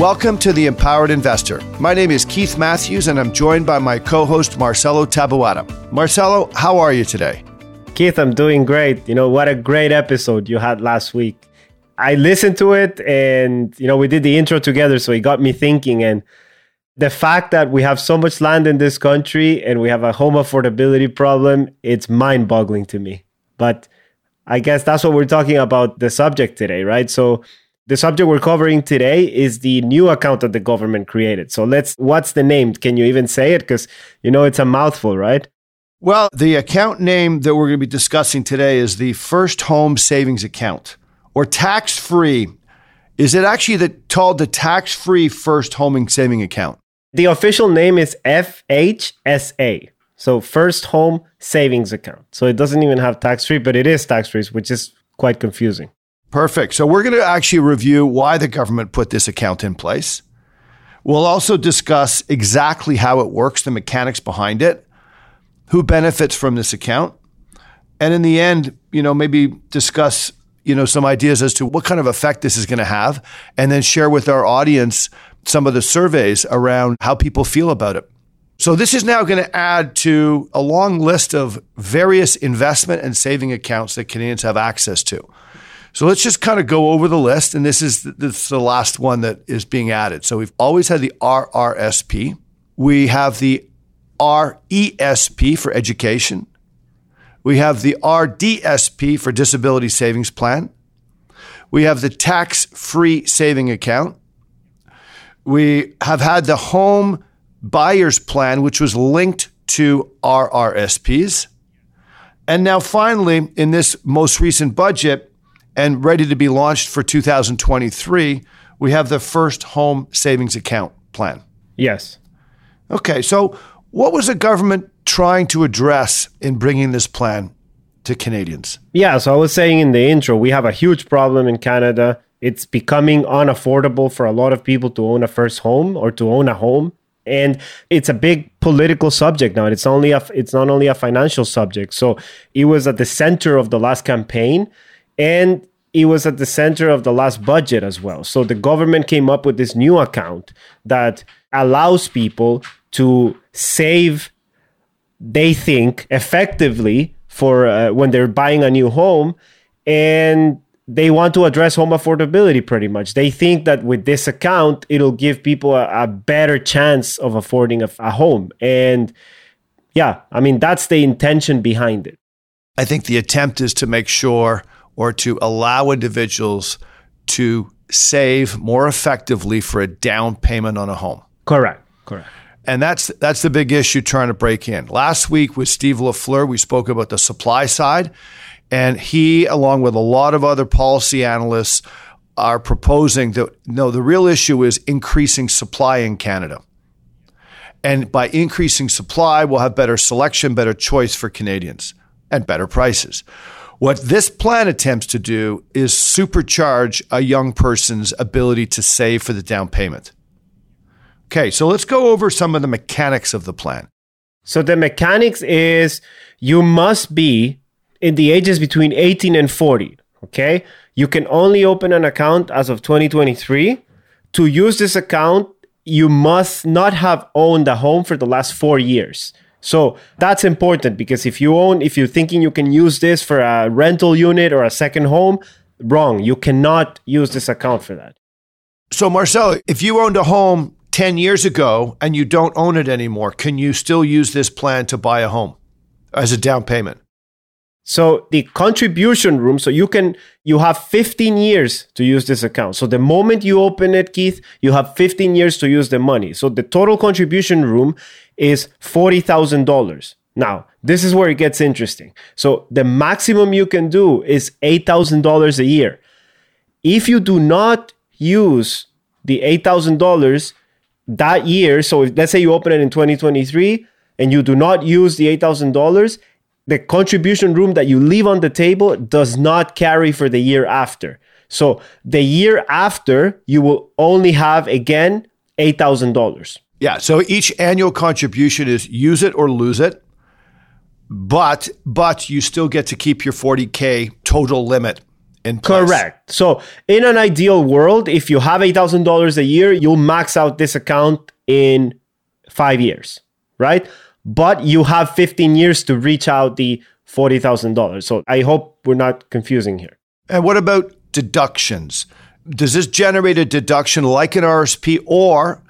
Welcome to the Empowered Investor. My name is Keith Matthews, and I'm joined by my co host, Marcelo Tabuada. Marcelo, how are you today? Keith, I'm doing great. You know, what a great episode you had last week. I listened to it and, you know, we did the intro together, so it got me thinking. And the fact that we have so much land in this country and we have a home affordability problem, it's mind boggling to me. But I guess that's what we're talking about the subject today, right? So the subject we're covering today is the new account that the government created. So let's what's the name? Can you even say it cuz you know it's a mouthful, right? Well, the account name that we're going to be discussing today is the First Home Savings Account or tax free. Is it actually the, called the tax free First Home Saving Account? The official name is FHSA. So first home savings account. So it doesn't even have tax free, but it is tax free, which is quite confusing. Perfect. So we're going to actually review why the government put this account in place. We'll also discuss exactly how it works, the mechanics behind it, who benefits from this account, and in the end, you know, maybe discuss, you know, some ideas as to what kind of effect this is going to have and then share with our audience some of the surveys around how people feel about it. So this is now going to add to a long list of various investment and saving accounts that Canadians have access to. So let's just kind of go over the list, and this is this is the last one that is being added. So we've always had the RRSP. We have the RESP for education. We have the RDSP for disability savings plan. We have the tax-free saving account. We have had the home buyer's plan, which was linked to RRSPs. And now, finally, in this most recent budget and ready to be launched for 2023, we have the first home savings account plan. Yes. Okay, so what was the government trying to address in bringing this plan to Canadians? Yeah, so I was saying in the intro, we have a huge problem in Canada. It's becoming unaffordable for a lot of people to own a first home or to own a home and it's a big political subject now it's only a, it's not only a financial subject. So it was at the center of the last campaign and it was at the center of the last budget as well. So the government came up with this new account that allows people to save they think effectively for uh, when they're buying a new home and they want to address home affordability pretty much. They think that with this account, it'll give people a, a better chance of affording a, a home. And yeah, I mean, that's the intention behind it. I think the attempt is to make sure or to allow individuals to save more effectively for a down payment on a home. Correct. Correct. And that's that's the big issue trying to break in. Last week with Steve LaFleur, we spoke about the supply side and he, along with a lot of other policy analysts, are proposing that no, the real issue is increasing supply in Canada. And by increasing supply, we'll have better selection, better choice for Canadians, and better prices. What this plan attempts to do is supercharge a young person's ability to save for the down payment. Okay, so let's go over some of the mechanics of the plan. So the mechanics is you must be in the ages between 18 and 40. Okay. You can only open an account as of 2023. To use this account, you must not have owned a home for the last four years. So that's important because if you own, if you're thinking you can use this for a rental unit or a second home, wrong. You cannot use this account for that. So, Marcelo, if you owned a home 10 years ago and you don't own it anymore, can you still use this plan to buy a home as a down payment? So the contribution room, so you can you have 15 years to use this account. So the moment you open it, Keith, you have 15 years to use the money. So the total contribution room is $40,000. Now, this is where it gets interesting. So, the maximum you can do is $8,000 a year. If you do not use the $8,000 that year, so if, let's say you open it in 2023 and you do not use the $8,000, the contribution room that you leave on the table does not carry for the year after. So the year after, you will only have again $8,000. Yeah. So each annual contribution is use it or lose it. But but you still get to keep your 40k total limit in place. Correct. So in an ideal world, if you have $8,000 a year, you'll max out this account in 5 years, right? But you have 15 years to reach out the $40,000. So I hope we're not confusing here. And what about deductions? Does this generate a deduction like an RSP or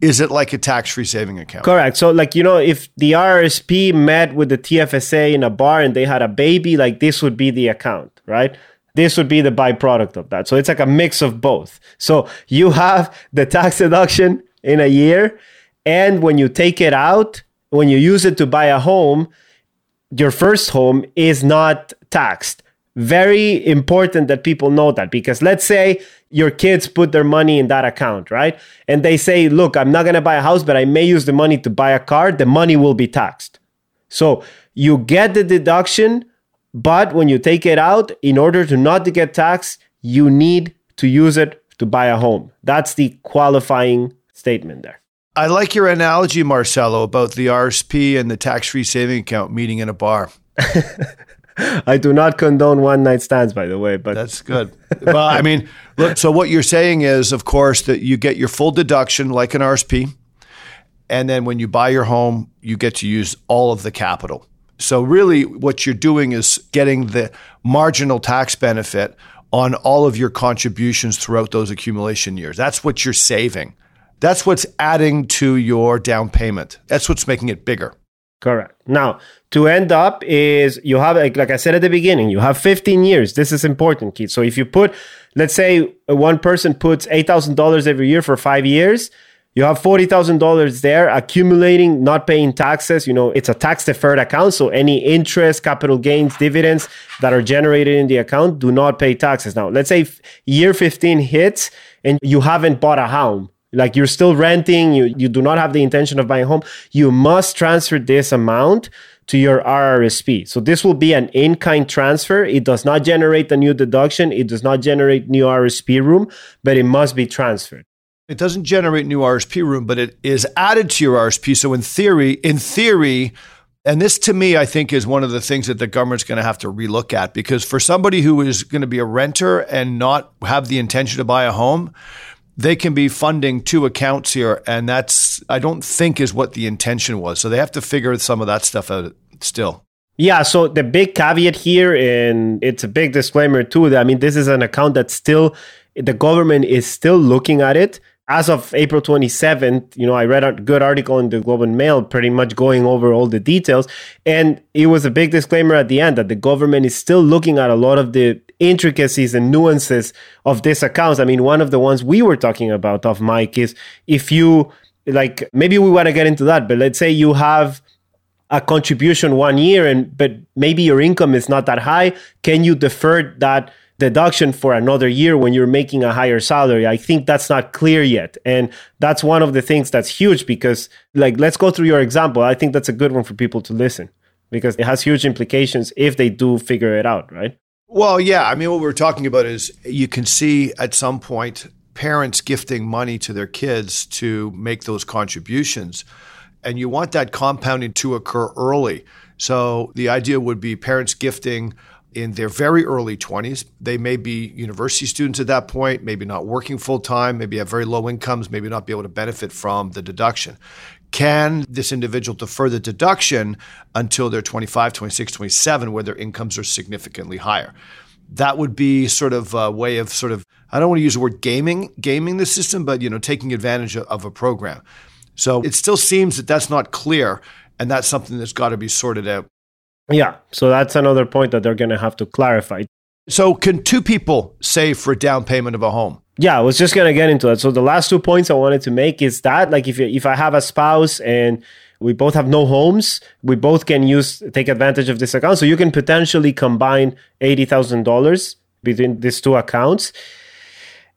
is it like a tax free saving account? Correct. So, like, you know, if the RSP met with the TFSA in a bar and they had a baby, like this would be the account, right? This would be the byproduct of that. So, it's like a mix of both. So, you have the tax deduction in a year. And when you take it out, when you use it to buy a home, your first home is not taxed. Very important that people know that because let's say your kids put their money in that account, right? And they say, look, I'm not going to buy a house, but I may use the money to buy a car. The money will be taxed. So you get the deduction, but when you take it out, in order to not to get taxed, you need to use it to buy a home. That's the qualifying statement there. I like your analogy, Marcelo, about the RSP and the tax free saving account meeting in a bar. I do not condone one night stands, by the way, but that's good. well, I mean, look, so what you're saying is, of course, that you get your full deduction like an RSP. And then when you buy your home, you get to use all of the capital. So, really, what you're doing is getting the marginal tax benefit on all of your contributions throughout those accumulation years. That's what you're saving. That's what's adding to your down payment. That's what's making it bigger. Correct. Now, to end up is you have like, like I said at the beginning, you have 15 years. This is important, Keith. So if you put, let's say uh, one person puts $8,000 every year for five years, you have $40,000 there accumulating, not paying taxes. You know, it's a tax deferred account. So any interest, capital gains, dividends that are generated in the account do not pay taxes. Now, let's say year 15 hits and you haven't bought a home like you're still renting you you do not have the intention of buying a home you must transfer this amount to your RRSP. So this will be an in-kind transfer. It does not generate a new deduction. It does not generate new RSP room, but it must be transferred. It doesn't generate new RSP room, but it is added to your RSP. So in theory, in theory, and this to me, I think, is one of the things that the government's going to have to relook at because for somebody who is going to be a renter and not have the intention to buy a home, they can be funding two accounts here. And that's, I don't think, is what the intention was. So they have to figure some of that stuff out still. Yeah, so the big caveat here, and it's a big disclaimer too, that I mean, this is an account that still, the government is still looking at it. As of April 27th, you know, I read a good article in the Globe and Mail pretty much going over all the details. And it was a big disclaimer at the end that the government is still looking at a lot of the intricacies and nuances of this account. I mean, one of the ones we were talking about of Mike is if you like maybe we want to get into that, but let's say you have a contribution one year and but maybe your income is not that high, can you defer that deduction for another year when you're making a higher salary. I think that's not clear yet. And that's one of the things that's huge because, like, let's go through your example. I think that's a good one for people to listen because it has huge implications if they do figure it out, right? Well, yeah. I mean, what we're talking about is you can see at some point parents gifting money to their kids to make those contributions. And you want that compounding to occur early. So the idea would be parents gifting in their very early 20s. They may be university students at that point, maybe not working full time, maybe have very low incomes, maybe not be able to benefit from the deduction. Can this individual defer the deduction until they're 25, 26, 27, where their incomes are significantly higher? That would be sort of a way of sort of, I don't want to use the word gaming, gaming the system, but, you know, taking advantage of a program. So it still seems that that's not clear, and that's something that's got to be sorted out. Yeah. So that's another point that they're going to have to clarify. So, can two people save for a down payment of a home? yeah, I was just gonna get into it. So the last two points I wanted to make is that like if if I have a spouse and we both have no homes. We both can use take advantage of this account. So you can potentially combine eighty thousand dollars between these two accounts.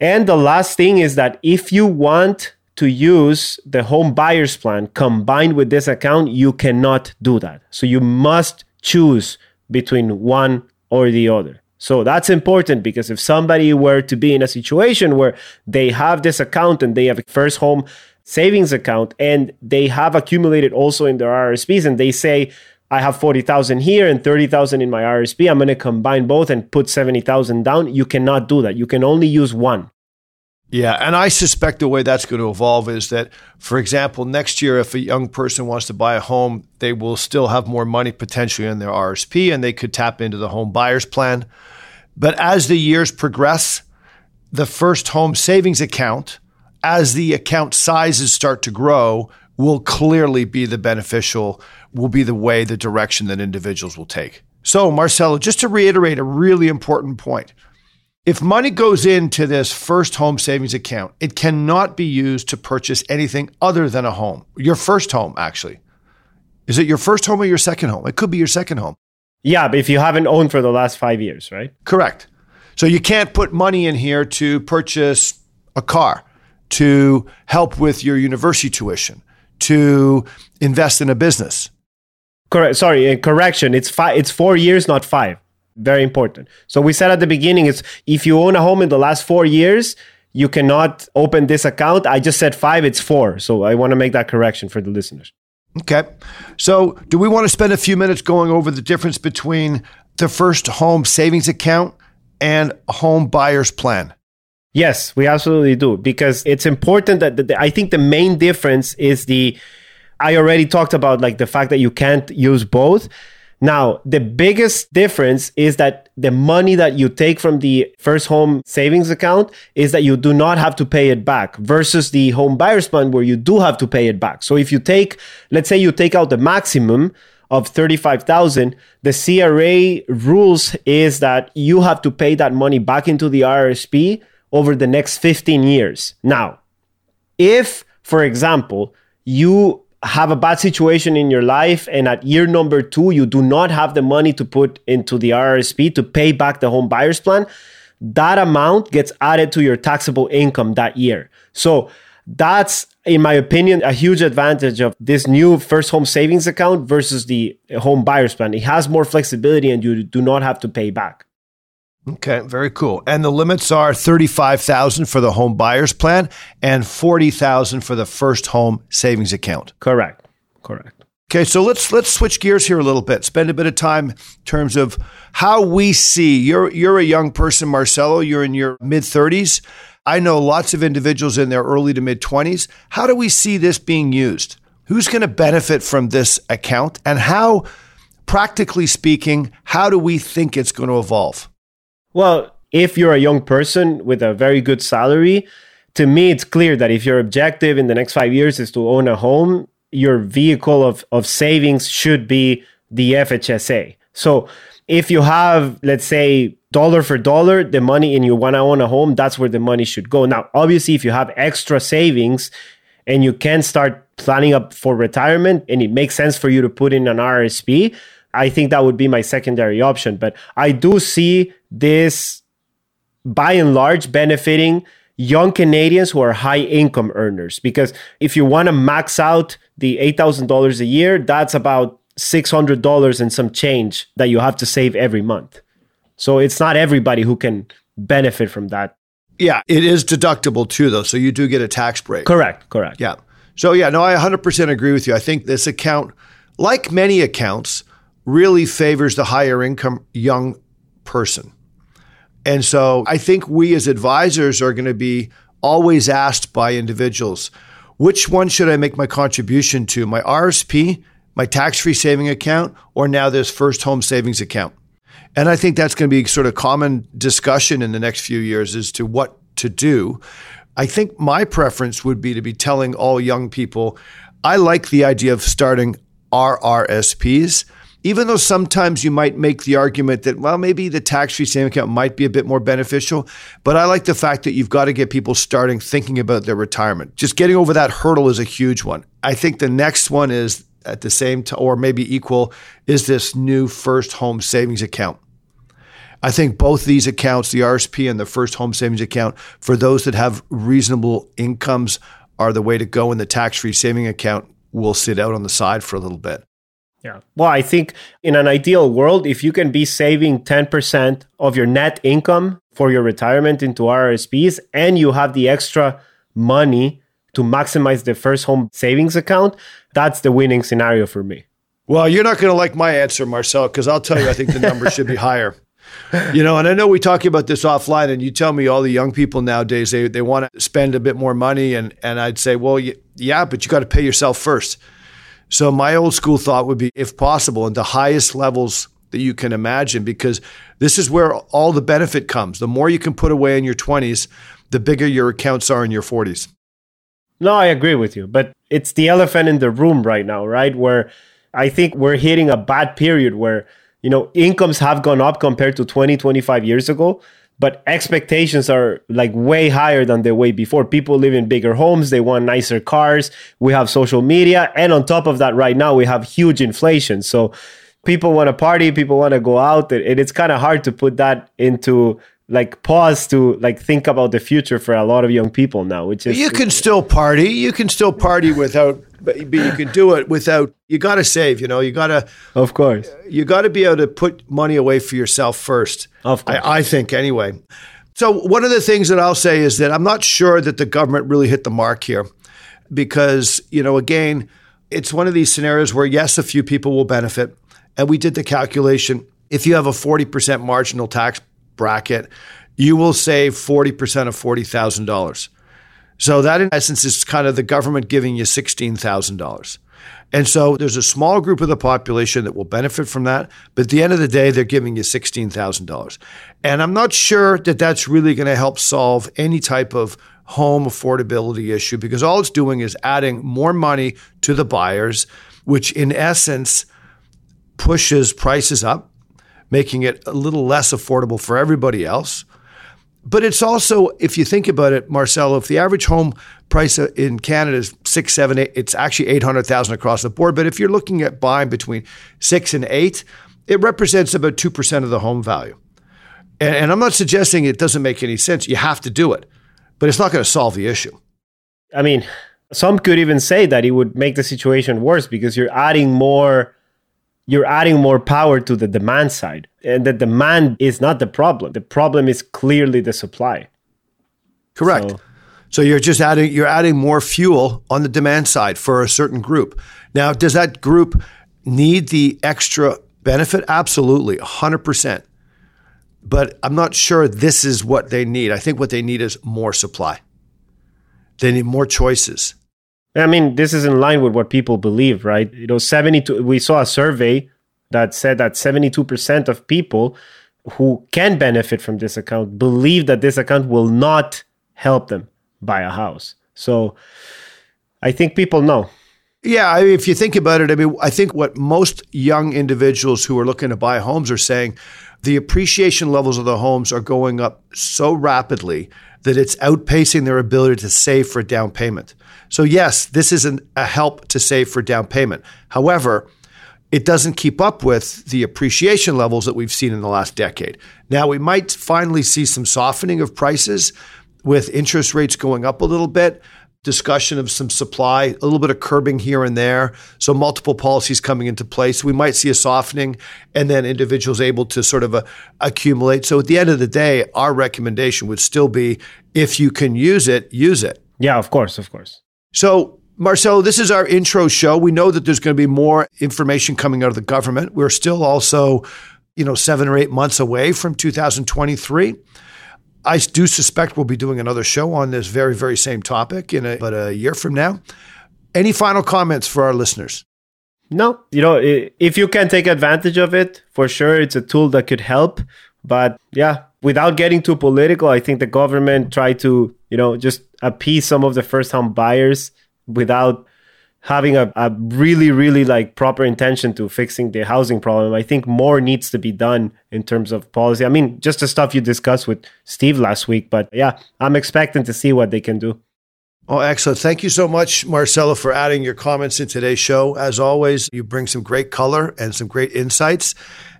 And the last thing is that if you want to use the home buyer's plan combined with this account, you cannot do that. So you must choose between one or the other. So that's important because if somebody were to be in a situation where they have this account and they have a first home savings account and they have accumulated also in their RSPs and they say, I have 40,000 here and 30,000 in my RSP. I'm going to combine both and put 70,000 down. You cannot do that. You can only use one. Yeah, and I suspect the way that's going to evolve is that, for example, next year, if a young person wants to buy a home, they will still have more money potentially in their RSP and they could tap into the home buyer's plan. But as the years progress, the first home savings account as the account sizes start to grow, will clearly be the beneficial, will be the way, the direction that individuals will take. So, Marcelo, just to reiterate a really important point. If money goes into this first home savings account, it cannot be used to purchase anything other than a home. Your first home, actually. Is it your first home or your second home? It could be your second home. Yeah, but if you haven't owned for the last five years, right? Correct. So you can't put money in here to purchase a car to help with your university tuition, to invest in a business. Correct. Sorry, uh, correction. It's five. It's four years, not five. Very important. So we said at the beginning, it's if you own a home in the last four years, you cannot open this account. I just said five. It's four. So I want to make that correction for the listeners. Okay. So do we want to spend a few minutes going over the difference between the first home savings account and home buyer's plan? Yes, we absolutely do because it's important that the, I think the main difference is the I already talked about like the fact that you can't use both. Now, the biggest difference is that the money that you take from the first home savings account is that you do not have to pay it back versus the home buyer's plan where you do have to pay it back. So if you take, let's say you take out the maximum of 35,000, the CRA rules is that you have to pay that money back into the RSP over the next 15 years. Now, if, for example, you have a bad situation in your life and at year number two, you do not have the money to put into the RRSP to pay back the home buyer's plan, that amount gets added to your taxable income that year. So that's, in my opinion, a huge advantage of this new first home savings account versus the home buyer's plan. It has more flexibility and you do not have to pay back. Okay, very cool. And the limits are 35,000 for the home buyer's plan and 40,000 for the first home savings account. Correct. Correct. Okay, so let's let's switch gears here a little bit. Spend a bit of time in terms of how we see you're you're a young person, Marcelo, you're in your mid 30s. I know lots of individuals in their early to mid 20s. How do we see this being used? Who's going to benefit from this account and how practically speaking, how do we think it's going to evolve? Well, if you're a young person with a very good salary, to me, it's clear that if your objective in the next five years is to own a home, your vehicle of, of savings should be the FHSA. So if you have, let's say, dollar for dollar, the money and you want to own a home, that's where the money should go. Now, obviously, if you have extra savings and you can start planning up for retirement and it makes sense for you to put in an RSP, I think that would be my secondary option. But I do see this by and large benefiting young Canadians who are high income earners. Because if you want to max out the $8,000 a year, that's about $600 and some change that you have to save every month. So it's not everybody who can benefit from that. Yeah, it is deductible too, though. So you do get a tax break. Correct, correct. Yeah. So, yeah, no, I 100% agree with you. I think this account, like many accounts, really favors the higher income young person. And so I think we as advisors are going to be always asked by individuals which one should I make my contribution to? My RSP, my tax free saving account, or now this first home savings account? And I think that's going to be sort of common discussion in the next few years as to what to do. I think my preference would be to be telling all young people I like the idea of starting RRSPs even though sometimes you might make the argument that, well, maybe the tax free savings account might be a bit more beneficial. But I like the fact that you've got to get people starting thinking about their retirement. Just getting over that hurdle is a huge one. I think the next one is at the same time, or maybe equal, is this new first home savings account. I think both these accounts, the RSP and the first home savings account, for those that have reasonable incomes, are the way to go. And the tax free saving account will sit out on the side for a little bit. Yeah. Well, I think in an ideal world, if you can be saving 10% of your net income for your retirement into RRSPs and you have the extra money to maximize the first home savings account, that's the winning scenario for me. Well, you're not going to like my answer, Marcel, because I'll tell you, I think the number should be higher. You know, and I know we talk about this offline, and you tell me all the young people nowadays they, they want to spend a bit more money, and and I'd say, well, yeah, but you got to pay yourself first. So my old school thought would be, if possible, in the highest levels that you can imagine, because this is where all the benefit comes. The more you can put away in your 20s, the bigger your accounts are in your 40s. No, I agree with you, but it's the elephant in the room right now, right? Where I think we're hitting a bad period where, you know, incomes have gone up compared to 20, 25 years ago but expectations are like way higher than they were before. People live in bigger homes, they want nicer cars. We have social media, and on top of that, right now we have huge inflation. So people want to party, people want to go out, and it's kind of hard to put that into like pause to like think about the future for a lot of young people now which is you can still party. You can still party without but, you can do it without you got to save you know? You got to of course. you got to be able to put money away for yourself first. Of course. I, I think anyway. So one of the things that i'll say is that i'm not sure that the government really hit the mark here because you know again it's one of these scenarios where yes a few people will benefit and we did the calculation. If you have a 40% marginal tax bracket, you will save 40% of $40,000. So that in essence is kind of the government giving you $16,000. And so there's a small group of the population that will benefit from that. But at the end of the day, they're giving you $16,000. And I'm not sure that that's really going to help solve any type of home affordability issue because all it's doing is adding more money to the buyers, which in essence pushes prices up making it a little less affordable for everybody else. But it's also, if you think about it, Marcelo, if the average home price in Canada is six, seven, eight, it's actually 800,000 across the board. But if you're looking at buying between six and eight, it represents about 2% of the home value. And, and I'm not suggesting it doesn't make any sense. You have to do it, but it's not going to solve the issue. I mean, some could even say that it would make the situation worse because you're adding more you're adding more power to the demand side. And the demand is not the problem. The problem is clearly the supply. Correct. So, so you're just adding you're adding more fuel on the demand side for a certain group. Now, does that group need the extra benefit? Absolutely, 100%. But I'm not sure this is what they need. I think what they need is more supply. They need more choices. I mean, this is in line with what people believe, right? You know, 72, we saw a survey that said that 72% of people who can benefit from this account believe that this account will not help them buy a house. So I think people know. Yeah, if you think about it, I mean, I think what most young individuals who are looking to buy homes are saying the appreciation levels of the homes are going up so rapidly that it's outpacing their ability to save for down payment. So, yes, this is an, a help to save for down payment. However, it doesn't keep up with the appreciation levels that we've seen in the last decade. Now, we might finally see some softening of prices with interest rates going up a little bit, discussion of some supply, a little bit of curbing here and there. So, multiple policies coming into place. We might see a softening and then individuals able to sort of uh, accumulate. So, at the end of the day, our recommendation would still be if you can use it, use it. Yeah, of course, of course. So, Marcelo, this is our intro show. We know that there's going to be more information coming out of the government. We're still also, you know, seven or eight months away from 2023. I do suspect we'll be doing another show on this very, very same topic in a, about a year from now. Any final comments for our listeners? No, you know, if you can take advantage of it, for sure, it's a tool that could help. But yeah, without getting too political, I think the government tried to, you know, just appease some of the first home buyers without having a, a really, really like proper intention to fixing the housing problem. I think more needs to be done in terms of policy. I mean, just the stuff you discussed with Steve last week, but yeah, I'm expecting to see what they can do. Oh, excellent. Thank you so much, Marcelo, for adding your comments in today's show. As always, you bring some great color and some great insights.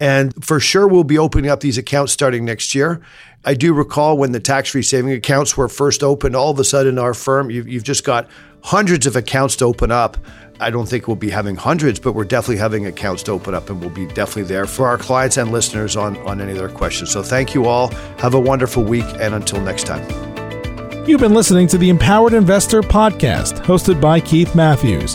And for sure, we'll be opening up these accounts starting next year. I do recall when the tax free saving accounts were first opened, all of a sudden, our firm, you've, you've just got hundreds of accounts to open up. I don't think we'll be having hundreds, but we're definitely having accounts to open up and we'll be definitely there for our clients and listeners on, on any of their questions. So thank you all. Have a wonderful week. And until next time. You've been listening to the Empowered Investor Podcast, hosted by Keith Matthews.